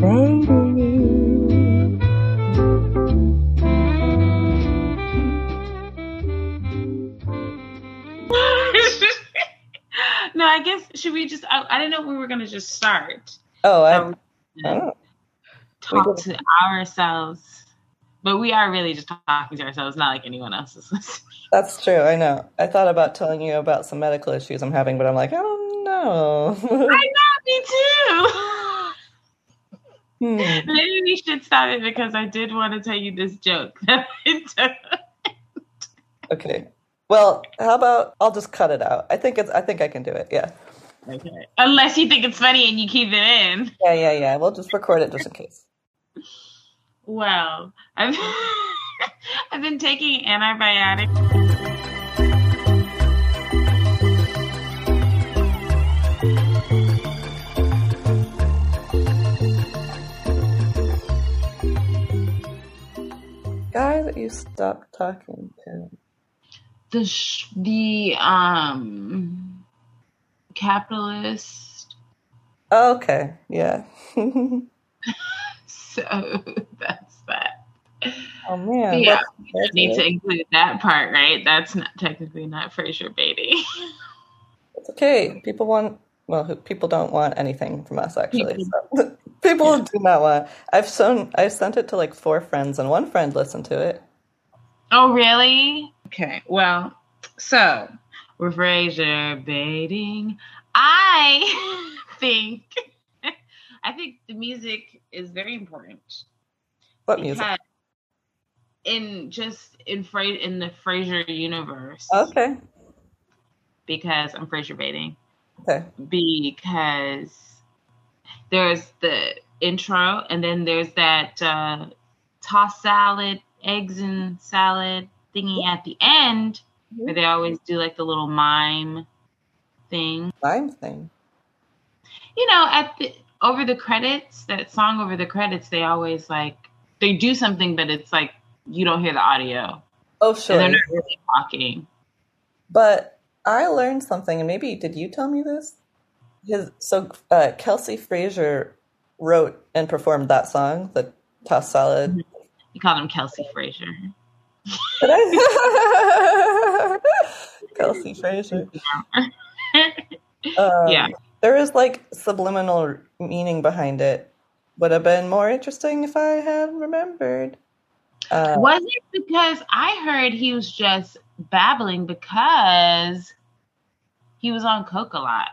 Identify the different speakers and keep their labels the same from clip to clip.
Speaker 1: baiting.
Speaker 2: no, I guess should we just? I, I didn't know we were gonna just start.
Speaker 3: Oh, I,
Speaker 2: Um,
Speaker 3: oh.
Speaker 2: talk to ourselves, but we are really just talking to ourselves, not like anyone else is listening.
Speaker 3: that's true. I know. I thought about telling you about some medical issues I'm having, but I'm like, I don't know.
Speaker 2: I know, me too.
Speaker 3: Hmm.
Speaker 2: Maybe we should stop it because I did want to tell you this joke. that I took.
Speaker 3: Okay. Well, how about I'll just cut it out. I think it's. I think I can do it. Yeah.
Speaker 2: okay. Unless you think it's funny and you keep it in.
Speaker 3: Yeah, yeah, yeah. We'll just record it just in case.
Speaker 2: Well, I've I've been taking antibiotics.
Speaker 3: Guy that you stopped talking to.
Speaker 2: The sh- the um capitalist.
Speaker 3: Oh, okay. Yeah.
Speaker 2: So that's that.
Speaker 3: Oh man.
Speaker 2: yeah, we need to include that part, right? That's not technically not Frasier baiting.
Speaker 3: It's okay. People want. Well, people don't want anything from us actually.
Speaker 2: People-
Speaker 3: So. people do not want. I've shown. I've sent it to like four friends, and one friend listened to it.
Speaker 2: Oh, really? Okay. Well, so with Frasier baiting, I think I think the music is very important
Speaker 3: What music?
Speaker 2: in just in Fra- in the Frasier universe,
Speaker 3: Okay.
Speaker 2: because I'm Frasier baiting,
Speaker 3: Okay.
Speaker 2: because there's the intro and then there's that uh, tossed salad, eggs and salad thingy at the end where they always do like the little mime thing.
Speaker 3: Mime thing.
Speaker 2: You know, at the over the credits, that song over the credits, they always like they do something, but it's like you don't hear the audio.
Speaker 3: Oh
Speaker 2: sure. They're not really talking.
Speaker 3: But I learned something, and maybe did you tell me this? His so uh, Kelsey Frazier wrote and performed that song, the tossed salad.
Speaker 2: You call him Kelsey
Speaker 3: I? Kelsey Frazier. Um,
Speaker 2: Yeah.
Speaker 3: There is like subliminal meaning behind it. Would have been more interesting if I had remembered. Uh,
Speaker 2: Was it because I heard he was just babbling because he was on coke a lot?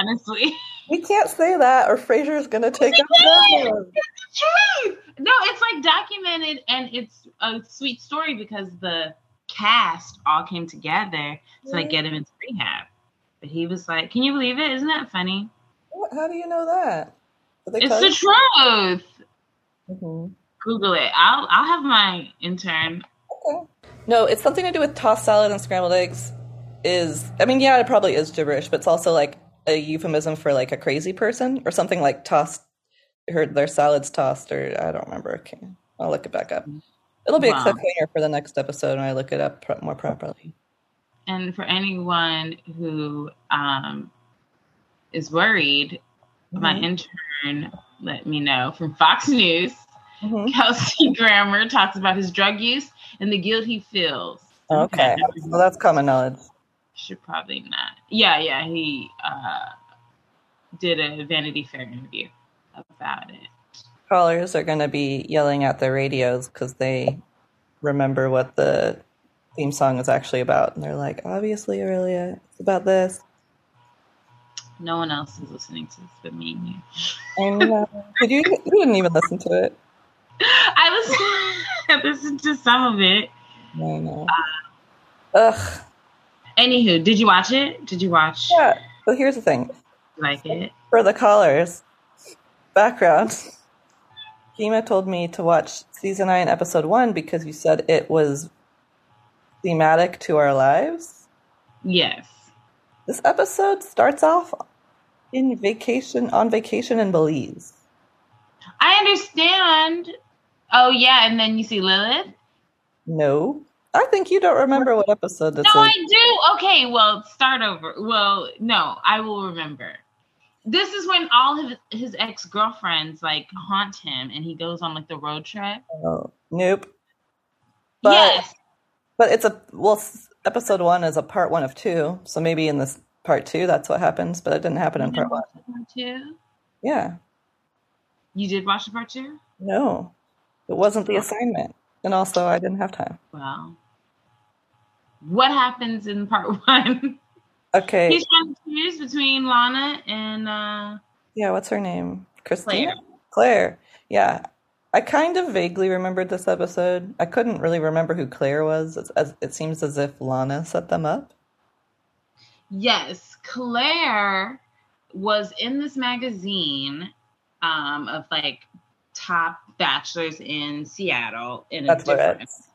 Speaker 2: Honestly,
Speaker 3: we can't say that, or Frasier's gonna take down.
Speaker 2: it's true. No, it's like documented, and it's a sweet story because the cast all came together to like get him into rehab. But he was like, "Can you believe it? Isn't that funny?
Speaker 3: What- How do you know that?
Speaker 2: It's the truth."
Speaker 3: Mhm.
Speaker 2: Google it. I'll I'll have my intern.
Speaker 3: Okay. No, it's something to do with tossed salad and scrambled eggs. Is I mean, yeah, it probably is gibberish, but it's also like a euphemism for like a crazy person or something like tossed. Heard their salads tossed, or I don't remember. Okay. I'll look it back up. It'll be
Speaker 2: Wow.
Speaker 3: a cliffhanger for the next episode when I look it up pro- more properly.
Speaker 2: And for anyone who um, is worried, my
Speaker 3: Mhm.
Speaker 2: intern let me know from Fox News.
Speaker 3: Mhm.
Speaker 2: Kelsey Grammer talks about his drug use and the guilt he feels.
Speaker 3: Okay, well that's common knowledge.
Speaker 2: Should probably not. Yeah, yeah. He uh, did a Vanity Fair interview about it.
Speaker 3: Callers are going to be yelling at their radios because they remember what the theme song is actually about, and they're like, "Obviously, Aurelia, it's about this."
Speaker 2: No one else is listening to this but me and you.
Speaker 3: I know. Did you? You didn't even listen to it.
Speaker 2: I listened, I listened to some of it.
Speaker 3: I know. Ugh.
Speaker 2: Anywho, did you watch it? Did you watch
Speaker 3: Yeah. Well, here's the thing:
Speaker 2: like it?
Speaker 3: for the callers, background. Kima told me to watch season nine, episode one, because you said it was thematic to our lives.
Speaker 2: Yes.
Speaker 3: This episode starts off in vacation on vacation in Belize.
Speaker 2: I understand. Oh yeah, and then you see Lilith.
Speaker 3: No, I think you don't remember what episode this is.
Speaker 2: No,
Speaker 3: is.
Speaker 2: I do. Okay, well, start over. Well, no, I will remember. this is when all his his ex girlfriends like haunt him, and he goes on like the road trip.
Speaker 3: Oh, nope. But
Speaker 2: yes,
Speaker 3: but it's a well, episode one is a part one of two, so maybe in this part two that's what happens, but it didn't happen in part one.
Speaker 2: part two.
Speaker 3: Yeah,
Speaker 2: You did watch the part two.
Speaker 3: no, it wasn't the assignment, and also I didn't have time.
Speaker 2: Well, what happens in part one?
Speaker 3: Okay,
Speaker 2: He's trying to choose between Lana and uh,
Speaker 3: yeah, what's her name? Christina.
Speaker 2: Claire.
Speaker 3: Claire. Yeah, I kind of vaguely remembered this episode. I couldn't really remember who Claire was. It's, as, it seems as if Lana set them up.
Speaker 2: Yes, Claire was in this magazine um, of like top bachelors in Seattle in a
Speaker 3: That's what
Speaker 2: different
Speaker 3: it's.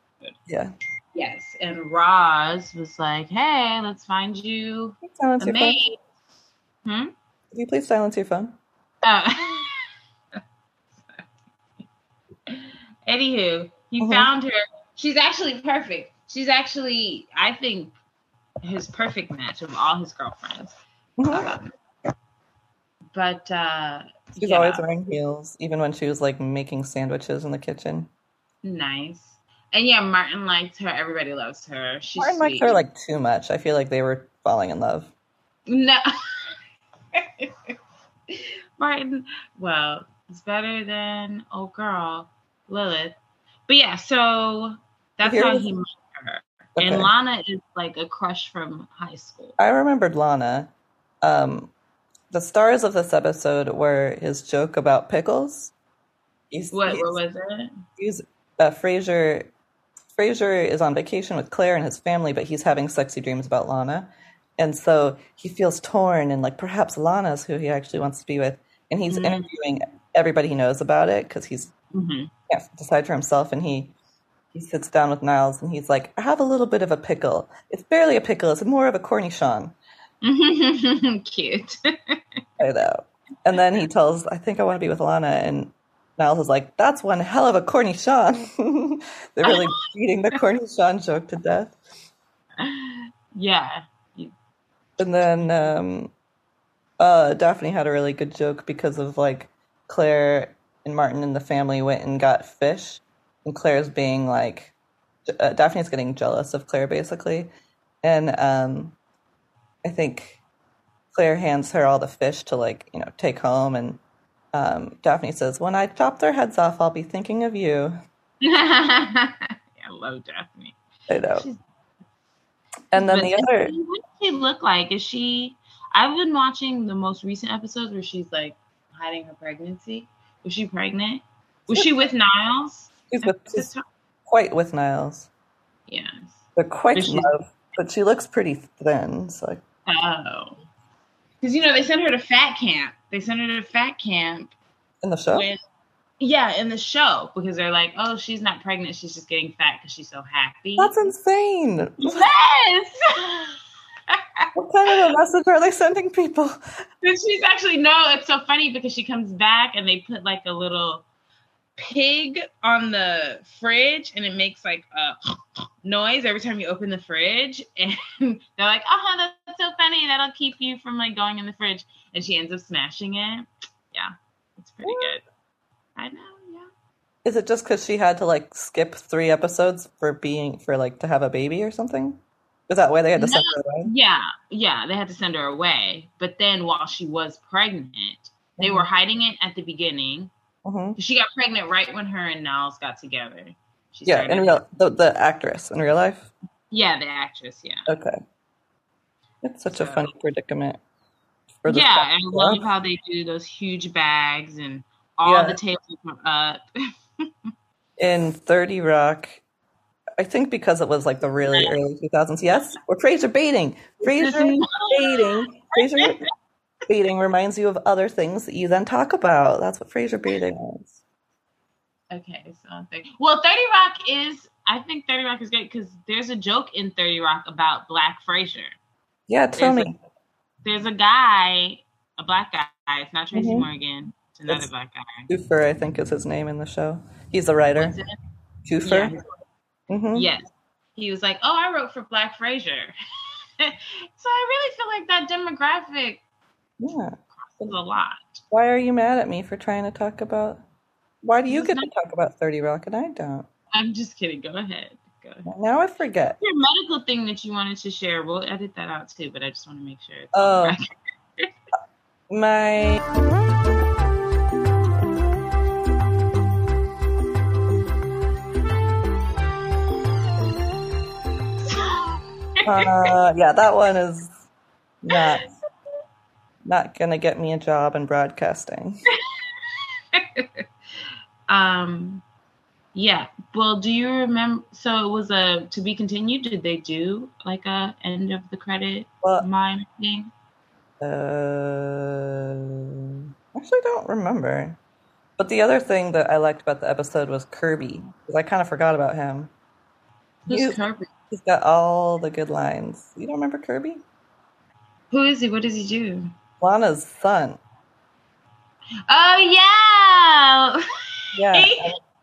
Speaker 3: Yeah.
Speaker 2: Yes, and Roz was like, "Hey, let's find you
Speaker 3: Silence
Speaker 2: a mate." Hmm.
Speaker 3: Could you please silence your phone?
Speaker 2: Uh, Anywho, he
Speaker 3: Mhm.
Speaker 2: found her. She's actually perfect. She's actually, I think, his perfect match of all his girlfriends.
Speaker 3: Mhm.
Speaker 2: Um, but uh,
Speaker 3: She's
Speaker 2: yeah,
Speaker 3: always wearing heels, even when she was like making sandwiches in the kitchen.
Speaker 2: nice. And yeah, Martin liked her. Everybody loves her. She's
Speaker 3: Martin liked her like too much. I feel like they were falling in love.
Speaker 2: no. Martin, well, it's better than old girl Lilith. But yeah, so that's
Speaker 3: Here
Speaker 2: how he met her.
Speaker 3: Okay.
Speaker 2: And Lana is like a crush from high school.
Speaker 3: I remembered Lana. Um, the stars of this episode were his joke about pickles. He's,
Speaker 2: What,
Speaker 3: he's,
Speaker 2: what was it?
Speaker 3: he's uh, Frasier. Frasier is on vacation with Claire and his family, but he's having sexy dreams about Lana, and so he feels torn and like perhaps Lana's who he actually wants to be with, and he's
Speaker 2: Mhm.
Speaker 3: interviewing everybody he knows about it because he's
Speaker 2: hmm
Speaker 3: can't decide for himself and he he sits down with Niles and he's like, I have a little bit of a pickle. It's barely a pickle, it's more of a cornichon.
Speaker 2: Cute.
Speaker 3: I know. And then he tells, I think I want to be with Lana and Niles is like, That's one hell of a cornichon. They're really beating the cornichon joke to death.
Speaker 2: yeah.
Speaker 3: And then um uh Daphne had a really good joke because of like Claire and Martin and the family went and got fish and Claire's being like uh, Daphne's getting jealous of Claire basically and um I think Claire hands her all the fish to like you know take home and um Daphne says when I chop their heads off I'll be thinking of you
Speaker 2: I love Daphne.
Speaker 3: I know
Speaker 2: She's-
Speaker 3: and then
Speaker 2: But
Speaker 3: the other
Speaker 2: What does she look like? Is she? I've been watching the most recent episodes where she's like hiding her pregnancy. Was she pregnant? Was she with Niles?
Speaker 3: she's with she's quite with Niles
Speaker 2: Yes.
Speaker 3: they're quite in love but she looks pretty thin so
Speaker 2: Oh. Because you know they sent her to fat camp. They sent her to fat camp
Speaker 3: in the show
Speaker 2: when, yeah, in the show because they're like, oh, she's not pregnant. She's just getting fat because she's so happy.
Speaker 3: That's insane.
Speaker 2: yes.
Speaker 3: What kind of a message are they sending people?
Speaker 2: But she's actually no. It's so funny because she comes back and they put like a little pig on the fridge and it makes like a noise every time you open the fridge and they're like, "Oh, that's so funny. That'll keep you from like going in the fridge." And she ends up smashing it. Yeah, it's pretty good. I know. Yeah.
Speaker 3: Is it just because she had to like skip three episodes for being for like to have a baby or something? Is that why they had to send her away?
Speaker 2: Yeah, yeah, they had to send her away. But then while she was pregnant, they mm-hmm. were hiding it at the beginning.
Speaker 3: Hmm
Speaker 2: She got pregnant right when her and Niles got together. She
Speaker 3: Yeah, in real the, the actress in real life.
Speaker 2: Yeah, the actress, yeah.
Speaker 3: Okay, it's such a funny predicament. For the
Speaker 2: Yeah, and I love how they do those huge bags and all
Speaker 3: Yeah.
Speaker 2: the tables are up.
Speaker 3: in Thirty Rock, I think because it was like the really early two thousands. Yes, or Frasier baiting. Frasier baiting. Frasier baiting reminds you of other things that you then talk about. That's what Frasier baiting is.
Speaker 2: Okay, so thir- well, Thirty Rock is. I think Thirty Rock is great because there's a joke in Thirty Rock about Black Frasier.
Speaker 3: Yeah, tell
Speaker 2: There's
Speaker 3: me.
Speaker 2: There's a guy, a black guy. It's not Tracy
Speaker 3: Mhm.
Speaker 2: Morgan. It's another
Speaker 3: It's-
Speaker 2: black guy.
Speaker 3: Toofer, I think, is his name in the show. He's a writer. Toofer.
Speaker 2: Yeah.
Speaker 3: hmm
Speaker 2: Yes. He was like, "Oh, I wrote for Black Frasier." so I really feel like that demographic
Speaker 3: Yeah.
Speaker 2: A lot.
Speaker 3: Why are you mad at me for trying to talk about? Why do you get to talk about Thirty Rock and I don't?
Speaker 2: I'm just kidding. Go ahead. Go ahead.
Speaker 3: Now I forget.
Speaker 2: Your medical thing that you wanted to share, we'll edit that out too, but I just want to make sure.
Speaker 3: Oh. My uh, yeah, that one is not not gonna get me a job in broadcasting.
Speaker 2: um, yeah. Well, do you remember? So it was a to be continued. Did they do like a end of the credit
Speaker 3: Well,
Speaker 2: mime thing?
Speaker 3: uh, actually, don't remember. But the other thing that I liked about the episode was Kirby, because I kind of forgot about him.
Speaker 2: Who's
Speaker 3: You-
Speaker 2: Kirby?
Speaker 3: He's got all the good lines. You don't remember Kirby?
Speaker 2: Who is he? What does he do?
Speaker 3: Lana's son.
Speaker 2: Oh yeah,
Speaker 3: Yeah.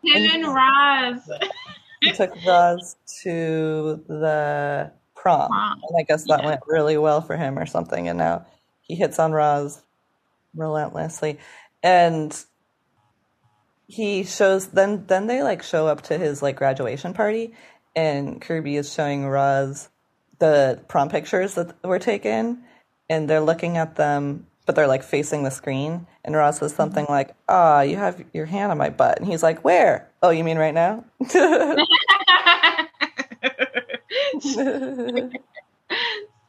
Speaker 2: him and Roz.
Speaker 3: he took Roz to the prom.
Speaker 2: Prom.
Speaker 3: And I guess that
Speaker 2: Yeah.
Speaker 3: went really well for him or something. And now he hits on Roz relentlessly. And he shows then then they like show up to his like graduation party and Kirby is showing Roz the prom pictures that were taken and they're looking at them but they're like facing the screen and Roz says something like, Ah, you have your hand on my butt and he's like, Where? Oh, you mean right now?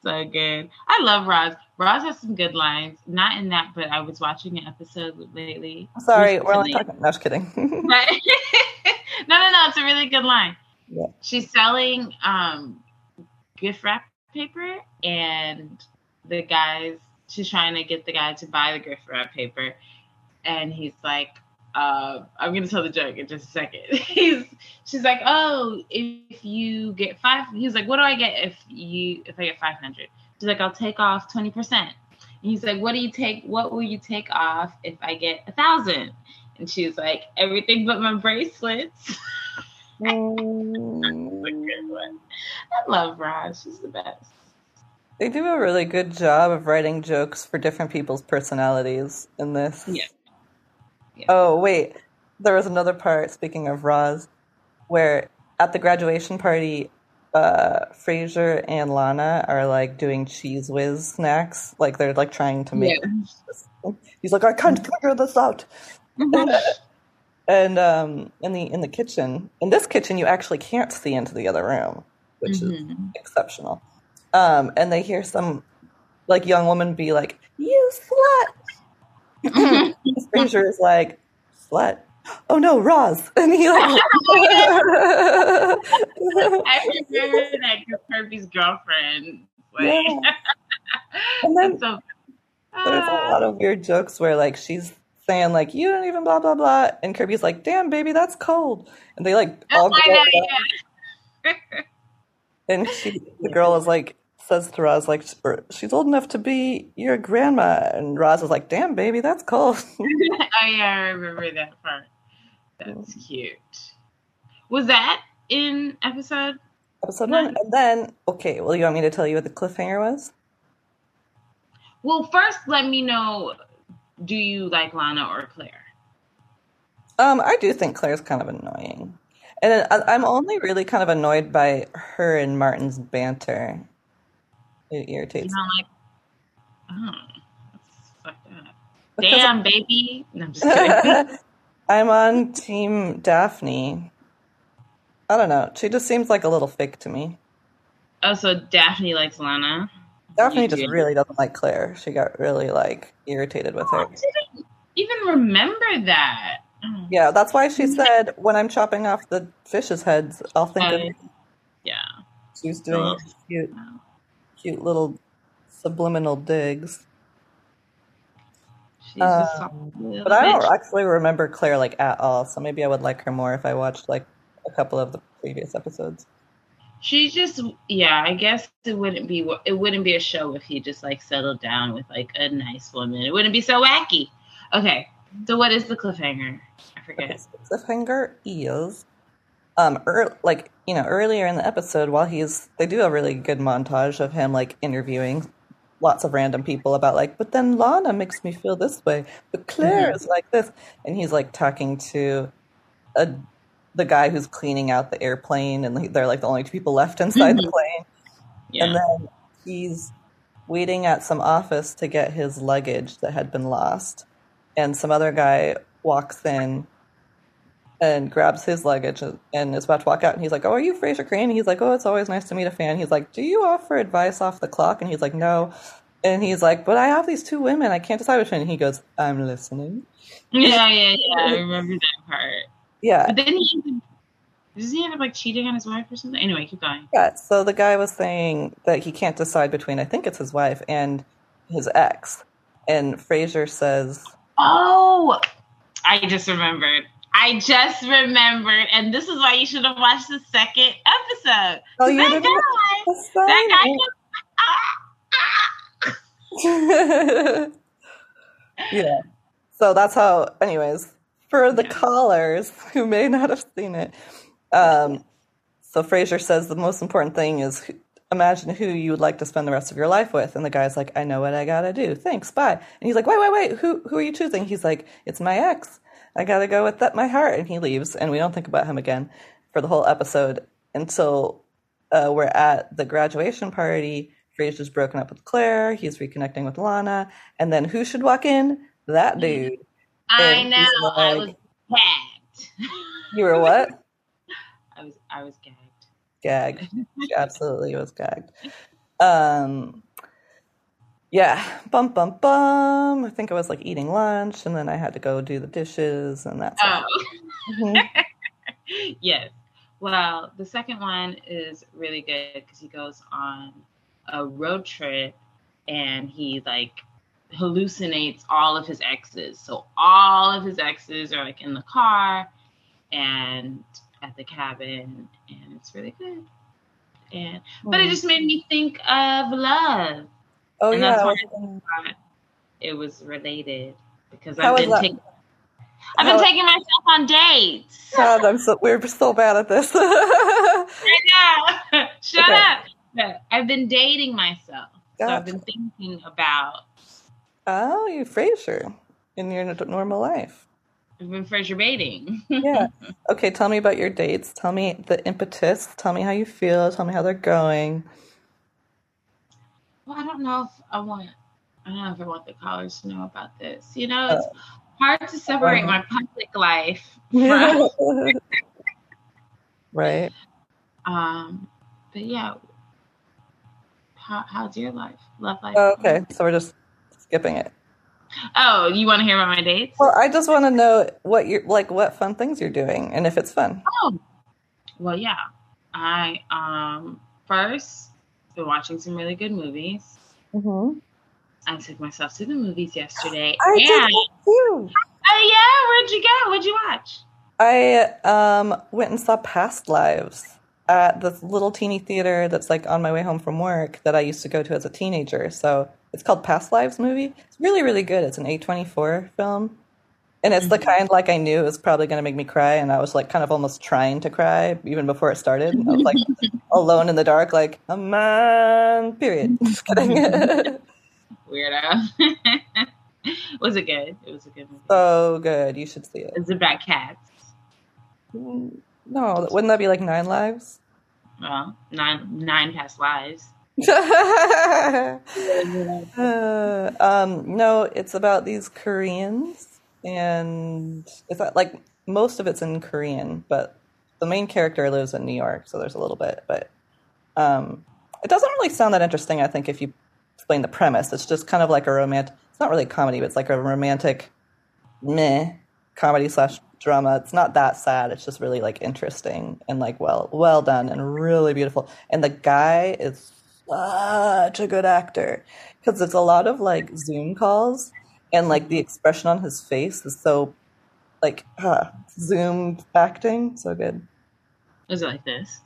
Speaker 2: so good. I love Roz. Roz has some good lines. Not in that, but I was watching an episode lately.
Speaker 3: Sorry, we're only talking. No, just kidding.
Speaker 2: No, no, no. It's a really good line.
Speaker 3: Yeah.
Speaker 2: She's selling um, gift wrap paper, and the guys. She's trying to get the guy to buy the gift wrap paper, and he's like, uh, "I'm gonna tell the joke in just a second. he's she's like, "Oh, if you get five, he's like, "What do I get if you if I get 500?" She's like, "I'll take off 20 percent." And he's like, "What do you take? What will you take off if I get a thousand? And she's like, everything but my bracelets. That's a good one. I love Roz. She's the best.
Speaker 3: They do a really good job of writing jokes for different people's personalities in this.
Speaker 2: Yeah. Yeah.
Speaker 3: Oh, wait. There was another part, speaking of Roz, where at the graduation party, uh, Frasier and Lana are like doing cheese whiz snacks. Like they're like trying to make. He's like, I can't figure this out. and um, in the in the kitchen, in this kitchen, you actually can't see into the other room, which is
Speaker 2: Mhm.
Speaker 3: exceptional. Um, and they hear some like young woman be like, "You slut." Frasier is like, "Slut." Oh no, Roz, and he like.
Speaker 2: I remember that Kirby's girlfriend. Like,
Speaker 3: Yeah. And then
Speaker 2: so,
Speaker 3: There's a lot of weird jokes where like she's saying like you don't even blah blah blah, and Kirby's like, "Damn, baby, that's cold," and they like all
Speaker 2: Oh,
Speaker 3: go and she the girl is like says to Roz like er, she's old enough to be your grandma, and Roz is like, "Damn, baby, that's cold."
Speaker 2: oh yeah, I remember that part. That's mm. cute. Was that in episode?
Speaker 3: Episode one, and then okay, well, you want me to tell you what the cliffhanger was?
Speaker 2: Well, first, let me know. Do you like Lana or Claire?
Speaker 3: Um, I do think Claire's kind of annoying, and uh, I'm only really kind of annoyed by her and Martin's banter. It
Speaker 2: You
Speaker 3: irritates
Speaker 2: know, like, oh, that's fucked up.
Speaker 3: Because-
Speaker 2: Damn, baby. No, I'm just kidding.
Speaker 3: I'm on Team Daphne. I don't know. She just seems like a little fake to me.
Speaker 2: oh, so Daphne likes Lana.
Speaker 3: Daphne
Speaker 2: You
Speaker 3: just
Speaker 2: do.
Speaker 3: really doesn't like Claire. She got really like irritated with
Speaker 2: Oh,
Speaker 3: her.
Speaker 2: I didn't even remember that. Oh,
Speaker 3: Yeah, that's why she said when I'm chopping off the fish's heads, I'll think of
Speaker 2: Uh, yeah.
Speaker 3: she was doing
Speaker 2: Oh.
Speaker 3: cute, cute little subliminal digs.
Speaker 2: She's just a um, little
Speaker 3: But I don't actually remember Claire like at all. So maybe I would like her more if I watched like a couple of the previous episodes.
Speaker 2: She's just yeah. I guess it wouldn't be it wouldn't be a show if he just like settled down with like a nice woman. It wouldn't be so wacky. Okay, so what is the cliffhanger? I forget.
Speaker 3: The cliffhanger is, um, ear like you know, earlier in the episode, while he's they do a really good montage of him like interviewing lots of random people about like, but then Lana makes me feel this way, but Claire
Speaker 2: Mhm.
Speaker 3: is like this, and he's like talking to a the guy who's cleaning out the airplane, and they're like the only two people left inside the
Speaker 2: Mhm.
Speaker 3: plane,
Speaker 2: Yeah.
Speaker 3: and then he's waiting at some office to get his luggage that had been lost, and some other guy walks in and grabs his luggage and is about to walk out. And he's like, "Oh, are you Frasier Crane?" And he's like, "Oh, it's always nice to meet a fan." He's like, "Do you offer advice off the clock?" And he's like, "No." And he's like, "But I have these two women. I can't decide which one." And he goes, "I'm listening."
Speaker 2: yeah, yeah, yeah. I remember that part.
Speaker 3: Yeah,
Speaker 2: But then he does he end up like cheating on his wife or something? Anyway, keep going.
Speaker 3: yeah. So the guy was saying that he can't decide between I think it's his wife and his ex. And Frasier says,
Speaker 2: Oh, I just remembered. I just remembered, and this is why you should have watched the second episode.
Speaker 3: "Oh, you
Speaker 2: that
Speaker 3: didn't."
Speaker 2: guy, that guy.
Speaker 3: fine."
Speaker 2: was- ah, ah.
Speaker 3: yeah. So that's how, anyways, for the callers who may not have seen it, um, so Frasier says the most important thing is imagine who you would like to spend the rest of your life with. And the guy's like, I know what I gotta do. Thanks, bye. And he's like, wait, wait, wait, who, who are you choosing? He's like, it's my ex. I gotta go with that, my heart. And he leaves, and we don't think about him again for the whole episode until uh, we're at the graduation party. Frasier's broken up with Claire. He's reconnecting with Lana. And then who should walk in? That dude.
Speaker 2: I
Speaker 3: And
Speaker 2: know. I was gagged.
Speaker 3: You were what?
Speaker 2: I was. I was gagged.
Speaker 3: Gagged. She absolutely was gagged. Um, yeah, bum bum bum. I think I was like eating lunch, and then I had to go do the dishes, and that's
Speaker 2: Oh.
Speaker 3: Mhm.
Speaker 2: yes. Well, the second one is really good because he goes on a road trip and he like hallucinates all of his exes. So all of his exes are like in the car and at the cabin, and it's really good. And but it just made me think of love.
Speaker 3: Oh
Speaker 2: and
Speaker 3: yeah,
Speaker 2: that's
Speaker 3: I
Speaker 2: why I
Speaker 3: thinking-
Speaker 2: thought it was related because
Speaker 3: How
Speaker 2: I've been taking I've been
Speaker 3: How-
Speaker 2: taking myself on dates.
Speaker 3: God, I'm so we're so bad at this.
Speaker 2: I know. Shut
Speaker 3: Okay.
Speaker 2: up. But I've been dating myself. So I've been thinking about
Speaker 3: oh, you Frasier in your normal life.
Speaker 2: I've been Frasier baiting.
Speaker 3: Yeah. Okay, tell me about your dates. Tell me the impetus. Tell me how you feel. Tell me how they're going.
Speaker 2: Well, I don't know if I want I don't know if I want the callers to know about this. You know, it's hard to separate
Speaker 3: Uh-huh.
Speaker 2: my public life from
Speaker 3: right.
Speaker 2: um but yeah. How, how's your life? Love life?
Speaker 3: Oh, okay, so we're just skipping it.
Speaker 2: Oh, you want to hear about my dates?
Speaker 3: Well, I just want to know what you're like, what fun things you're doing, and if it's fun.
Speaker 2: Oh, well, yeah. I um first been watching some really good movies.
Speaker 3: Mm-hmm.
Speaker 2: I took myself to the movies yesterday.
Speaker 3: I
Speaker 2: and
Speaker 3: did too.
Speaker 2: oh yeah, where'd you go? What'd you watch?
Speaker 3: I um went and saw Past Lives at this little teeny theater that's like on my way home from work that I used to go to as a teenager. So it's called Past Lives movie. It's really really good. It's an A24 film. And it's the kind like I knew it was probably going to make me cry and I was like kind of almost trying to cry even before it started. I was like alone in the dark like a man period. Just kidding.
Speaker 2: Weirdo. was it good? It was a good movie.
Speaker 3: so good. You should see it.
Speaker 2: it's about cats.
Speaker 3: No, wouldn't that be like Nine Lives?
Speaker 2: Well, nine nine past lives.
Speaker 3: Uh, um, no, it's about these Koreans, and it's not, like most of it's in Korean, but the main character lives in New York, so there's a little bit. But um, it doesn't really sound that interesting. I think if you explain the premise, it's just kind of like a romantic. It's not really a comedy, but it's like a romantic, meh, comedy slash drama. It's not that sad. It's just really like interesting and like well, well done and really beautiful. And the guy is such a good actor because it's a lot of like Zoom calls and like the expression on his face is so like huh, Zoom acting so good.
Speaker 2: Was it like this?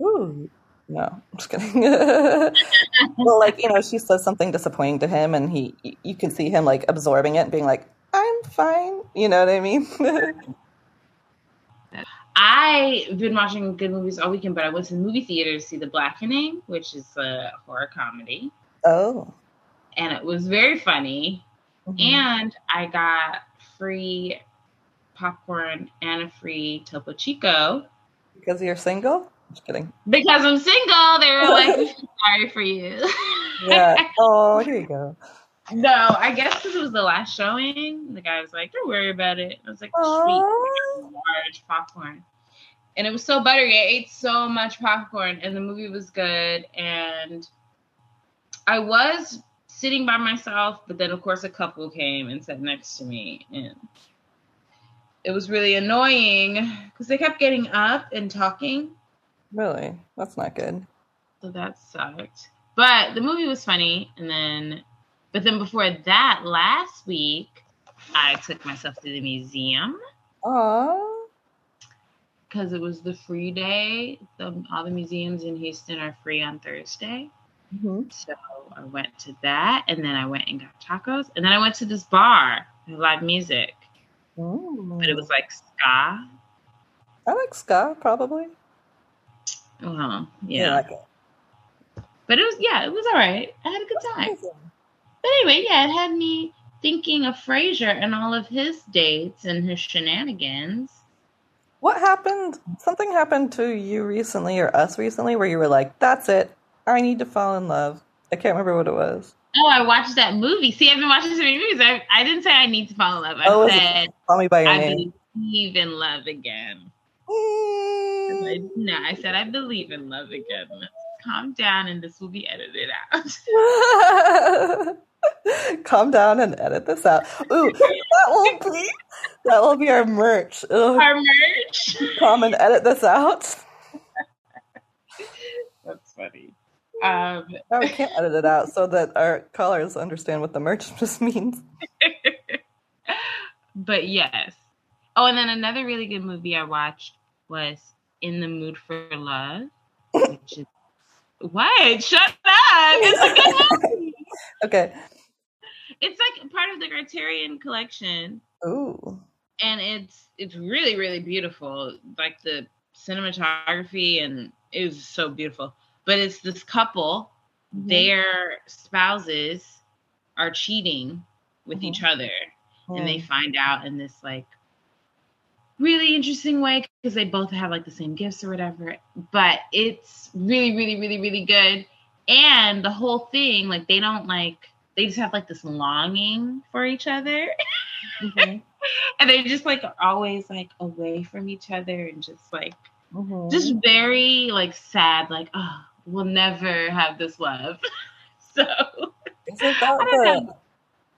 Speaker 3: Ooh, no, I'm just kidding. well, like you know, she says something disappointing to him, and he you can see him like absorbing it and being like, "I'm fine." You know what I mean?
Speaker 2: I've been watching good movies all weekend, but I went to the movie theater to see The Blackening, which is a horror comedy.
Speaker 3: oh,
Speaker 2: and it was very funny.
Speaker 3: Mhm.
Speaker 2: And I got free popcorn and a free Topo Chico
Speaker 3: because you're single? Just kidding.
Speaker 2: because I'm single. They were like, "We "Sorry for you."
Speaker 3: Yeah. Oh, here you go.
Speaker 2: no, I guess because it was the last showing. The guy was like, "Don't worry about it." I was like, "Sweet." Large popcorn. And it was so buttery. I ate so much popcorn, and the movie was good. And I was sitting by myself, but then, of course, a couple came and sat next to me. And it was really annoying because they kept getting up and talking.
Speaker 3: Really? That's not good.
Speaker 2: So that sucked. But the movie was funny. And then, but then before that, last week, I took myself to the museum.
Speaker 3: Oh.
Speaker 2: because it was the free day. The, all the museums in Houston are free on Thursday.
Speaker 3: Mhm.
Speaker 2: So I went to that and then I went and got tacos. And then I went to this bar, live music. But it was like ska.
Speaker 3: I like ska, probably.
Speaker 2: Well,
Speaker 3: Yeah,
Speaker 2: yeah.
Speaker 3: I like it.
Speaker 2: But it was, yeah, it was all right. I had a good time. But anyway, yeah, it had me thinking of Frasier and all of his dates and his shenanigans.
Speaker 3: What happened? Something happened to you recently or us recently where you were like, that's it. I need to fall in love. I can't remember what it was.
Speaker 2: Oh, I watched that movie. See, I've been watching so many movies. I, I didn't say I need to fall in love. I
Speaker 3: Oh,
Speaker 2: said
Speaker 3: Call me by your
Speaker 2: I
Speaker 3: name.
Speaker 2: believe in love again. I-
Speaker 3: Mm.
Speaker 2: No, I said I believe in love again. Calm down, and this will be edited out.
Speaker 3: Calm down and edit this out. Ooh, that will be that will be our merch. Ugh,
Speaker 2: Our merch.
Speaker 3: Come and edit this out.
Speaker 2: That's funny. Um,
Speaker 3: No, we can't edit it out so that our callers understand what the merch just means.
Speaker 2: but yes. Oh, and then another really good movie I watched was In the Mood for Love. Which is what? Shut up! It's a good movie.
Speaker 3: Okay.
Speaker 2: It's like part of the Criterion collection.
Speaker 3: Ooh.
Speaker 2: and it's it's really really beautiful like the cinematography and it was so beautiful but it's this couple
Speaker 3: Mm-hmm.
Speaker 2: their spouses are cheating with
Speaker 3: Mhm.
Speaker 2: each other and they find out in this like really interesting way because they both have like the same gifts or whatever but it's really really really really good and the whole thing like they don't like they just have like this longing for each other
Speaker 3: Mhm.
Speaker 2: and they're just like are always like away from each other and just like
Speaker 3: Mhm.
Speaker 2: just very like sad like oh we'll never have this love so
Speaker 3: Isn't that
Speaker 2: I
Speaker 3: the,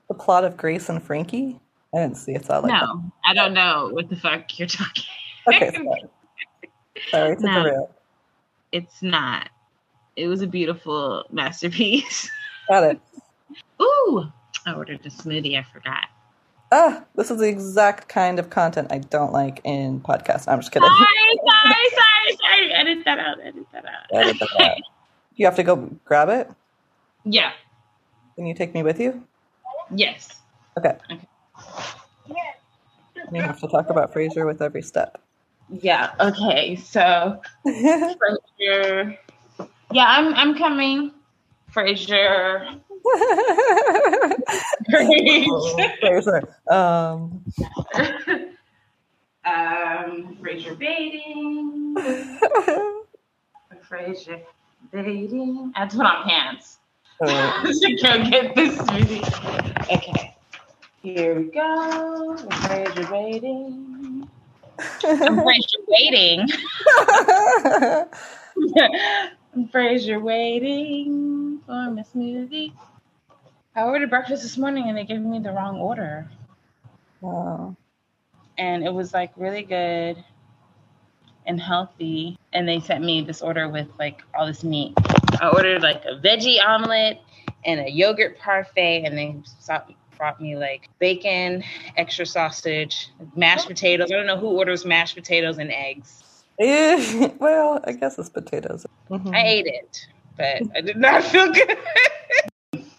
Speaker 3: the plot of Grace and Frankie? I didn't see it. All like that.
Speaker 2: no i don't know what the fuck you're talking
Speaker 3: Okay, sorry. Sorry to
Speaker 2: No. it's not it was a beautiful masterpiece
Speaker 3: Got it.
Speaker 2: ooh i ordered a smoothie i forgot
Speaker 3: Ah, this is the exact kind of content I don't like in podcasts. I'm just kidding.
Speaker 2: sorry sorry sorry edit that out edit that out
Speaker 3: Edit that out. You have to go grab it.
Speaker 2: yeah
Speaker 3: Can you take me with you?
Speaker 2: yes
Speaker 3: Okay.
Speaker 2: Okay.
Speaker 3: You have to talk about Frasier with every step.
Speaker 2: yeah okay so Frasier. Yeah, I'm I'm coming. Frasier.
Speaker 3: Frasier. Um,
Speaker 2: um, Frasier baiting. Frasier baiting. I had to put on pants.
Speaker 3: uh,
Speaker 2: to go get this movie. Okay. Here we go. Frasier baiting. I'm Frasier waiting. I'm Frasier waiting for my smoothie. I ordered breakfast this morning and they gave me the wrong order.
Speaker 3: oh,
Speaker 2: And it was like really good and healthy. And they sent me this order with like all this meat. I ordered like a veggie omelet and a yogurt parfait. And they brought me like bacon, extra sausage, mashed potatoes. I don't know who orders mashed potatoes and eggs.
Speaker 3: Well, I guess it's potatoes. Mhm.
Speaker 2: I ate it, but I did not feel good.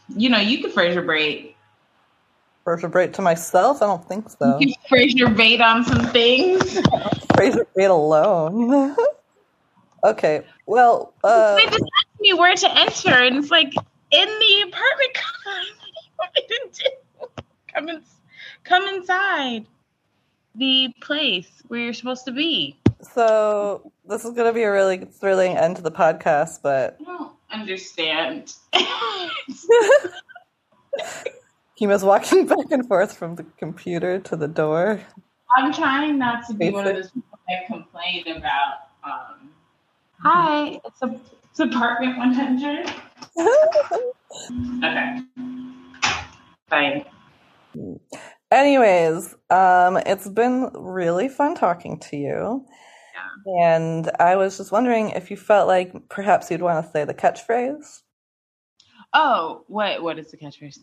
Speaker 2: you know, you could Frasier braid.
Speaker 3: Bait to myself? I don't think so.
Speaker 2: You Frasier bait on some things.
Speaker 3: Frasier bait alone. okay, well, uh,
Speaker 2: they just asked me where to enter, and it's like in the apartment complex. come in, come inside the place where you're supposed to be.
Speaker 3: So this is going to be a really thrilling end to the podcast, but
Speaker 2: I don't understand.
Speaker 3: Kima's walking back and forth from the computer to the door.
Speaker 2: I'm trying not to be one of those people that complain about. Um, Hi, it's a it's apartment 100. okay. Bye.
Speaker 3: Anyways, um, it's been really fun talking to you.
Speaker 2: Yeah.
Speaker 3: And I was just wondering if you felt like perhaps you'd want to say the catchphrase.
Speaker 2: Oh, what what is the catchphrase?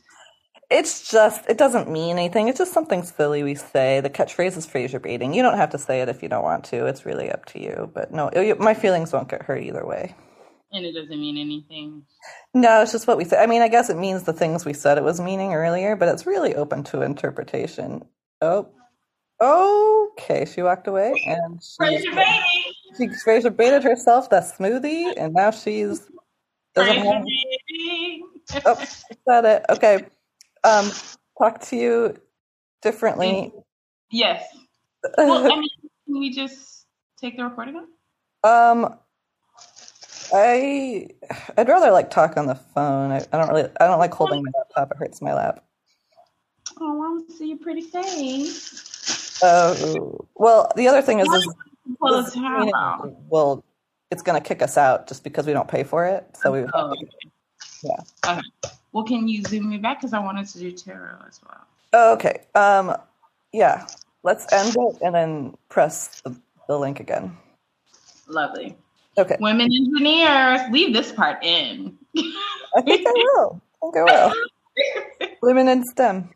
Speaker 3: It's just it doesn't mean anything. It's just something silly we say. The catchphrase is Frasier baiting. You don't have to say it if you don't want to. It's really up to you. But no, it, my feelings won't get hurt either way.
Speaker 2: And it doesn't mean anything.
Speaker 3: No, it's just what we said. I mean, I guess it means the things we said it was meaning earlier, but it's really open to interpretation. Oh, okay. She walked away and she,
Speaker 2: Frasier baiting.
Speaker 3: she Frasier baited herself that smoothie, and now she's doesn't
Speaker 2: Frasier
Speaker 3: have.
Speaker 2: baiting.
Speaker 3: Oh, that it? Okay. Um, talk to you differently.
Speaker 2: Yes. Well, I mean, can we just take the recording off?
Speaker 3: Um, I I'd rather like talk on the phone. I, I don't really I don't like holding my laptop. It hurts my lap.
Speaker 2: Oh, I want to see your pretty face.
Speaker 3: Oh well, the other thing is, is
Speaker 2: the towel out.
Speaker 3: meeting will it's going to kick us out just because we don't pay for it. So we
Speaker 2: Oh, okay.
Speaker 3: Yeah.
Speaker 2: Okay. Well, can you zoom me back because I wanted to do tarot as well.
Speaker 3: oh, okay. Um, yeah. Let's end it and then press the, the link again.
Speaker 2: Lovely.
Speaker 3: Okay.
Speaker 2: Women engineers, leave this part in.
Speaker 3: I think I will. I think I will. Women in STEM.